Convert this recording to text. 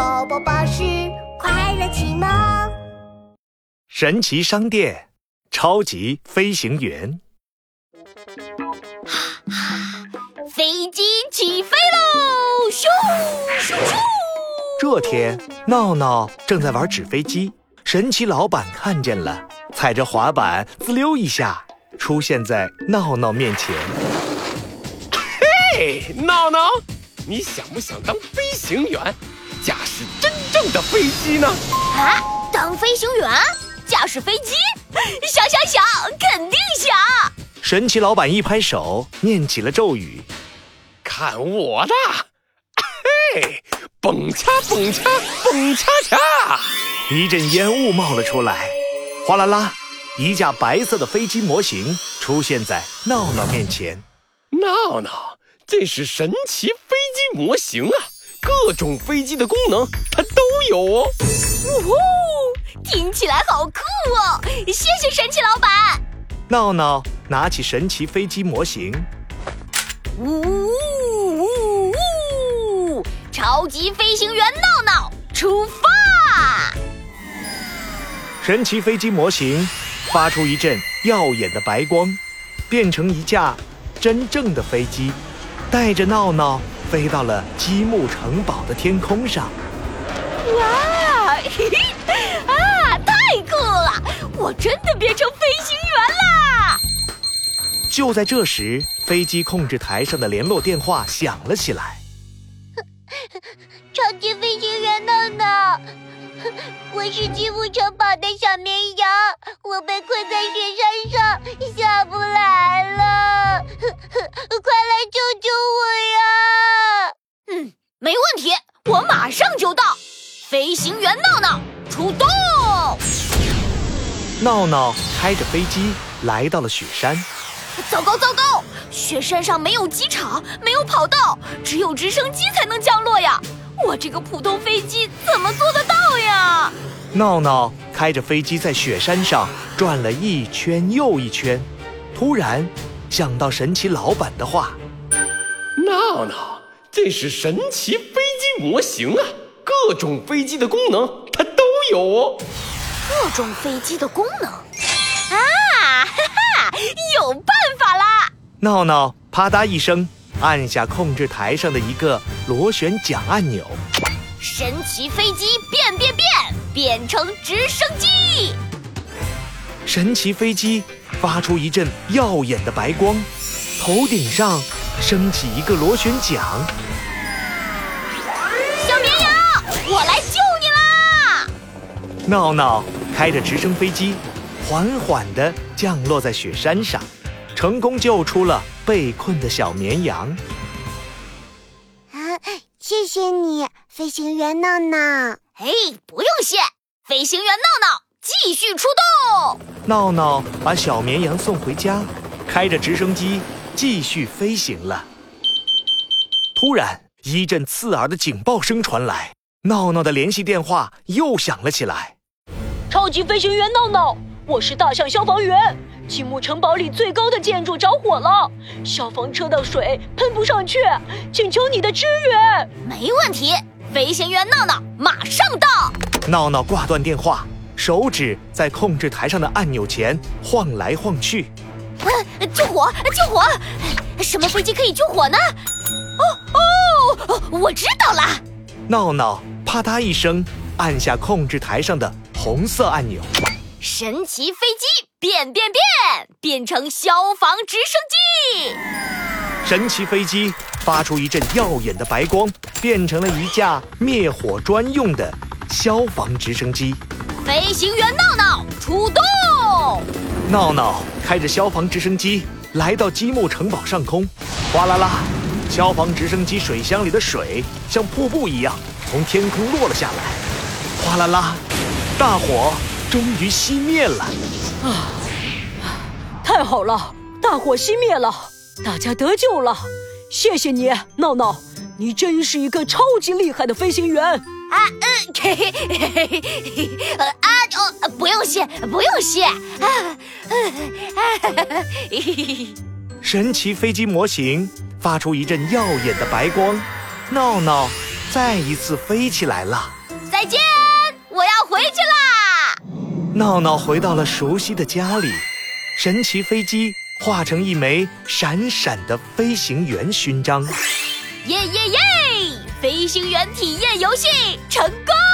宝宝巴士快乐启蒙。神奇商店，超级飞行员。飞机起飞喽！咻咻咻！这天，闹闹正在玩纸飞机，神奇老板看见了，踩着滑板滋溜一下，出现在闹闹面前。嘿，闹闹，你想不想当飞行员，驾驶真正的飞机呢？啊，当飞行员，驾驶飞机？想想想，肯定想！神奇老板一拍手，念起了咒语。看我的！嘿，蹦恰蹦恰蹦恰恰！一阵烟雾冒了出来，哗啦啦，一架白色的飞机模型出现在闹闹面前。闹闹，这是神奇飞机模型啊，各种飞机的功能它都有哦。呜呼，听起来好酷哦！谢谢神奇老板。闹闹拿起神奇飞机模型，呜呜呜！超级飞行员闹闹出发！神奇飞机模型发出一阵耀眼的白光，变成一架真正的飞机，带着闹闹飞到了积木城堡的天空上。哇，嘿嘿，啊，太酷了！我真的变成飞行员啦！就在这时，飞机控制台上的联络电话响了起来。超级飞行员闹闹，我是积木城堡的小绵羊，我被困在雪山上，下不来了，快来救救我呀！嗯，没问题，我马上就到。飞行员闹闹出动！闹闹开着飞机来到了雪山。糟糕糟糕！雪山上没有机场，没有跑道，只有直升机才能降落呀！我这个普通飞机怎么做得到呀？闹闹开着飞机在雪山上转了一圈又一圈，突然想到神奇老板的话：“闹闹，这是神奇飞机模型啊，各种飞机的功能它都有哦。各种飞机的功能啊，哈哈，有办法啦！”闹闹啪嗒一声按下控制台上的一个螺旋桨按钮，神奇飞机变变变，变成直升机！神奇飞机发出一阵耀眼的白光，头顶上升起一个螺旋桨。小绵羊，我来救你啦！闹闹开着直升飞机，缓缓地降落在雪山上。成功救出了被困的小绵羊。啊，谢谢你，飞行员闹闹。哎，不用谢，飞行员闹闹继续出动。闹闹把小绵羊送回家，开着直升机继续飞行了。突然，一阵刺耳的警报声传来，闹闹的联系电话又响了起来。超级飞行员闹闹，我是大象消防员。积木城堡里最高的建筑着火了，消防车的水喷不上去，请求你的支援。没问题，飞行员闹闹马上到。闹闹挂断电话，手指在控制台上的按钮前晃来晃去。救火！救火！什么飞机可以救火呢？哦哦，我知道了。闹闹啪嗒一声按下控制台上的红色按钮，神奇飞机。变变变，变成消防直升机！神奇飞机发出一阵耀眼的白光，变成了一架灭火专用的消防直升机。飞行员闹闹出动！闹闹开着消防直升机来到积木城堡上空，哗啦啦，消防直升机水箱里的水像瀑布一样从天空落了下来，哗啦啦，大火终于熄灭了。啊，太好了，大火熄灭了，大家得救了，谢谢你，闹闹，你真是一个超级厉害的飞行员啊！嗯，嘿嘿嘿嘿嘿，啊哦，不用谢，不用谢啊！嗯，啊，嘿嘿嘿神奇飞机模型发出一阵耀眼的白光，闹闹再一次飞起来了。再见，我要回去啦！闹闹回到了熟悉的家里，神奇飞机化成一枚闪闪的飞行员勋章。耶耶耶！飞行员体验游戏成功。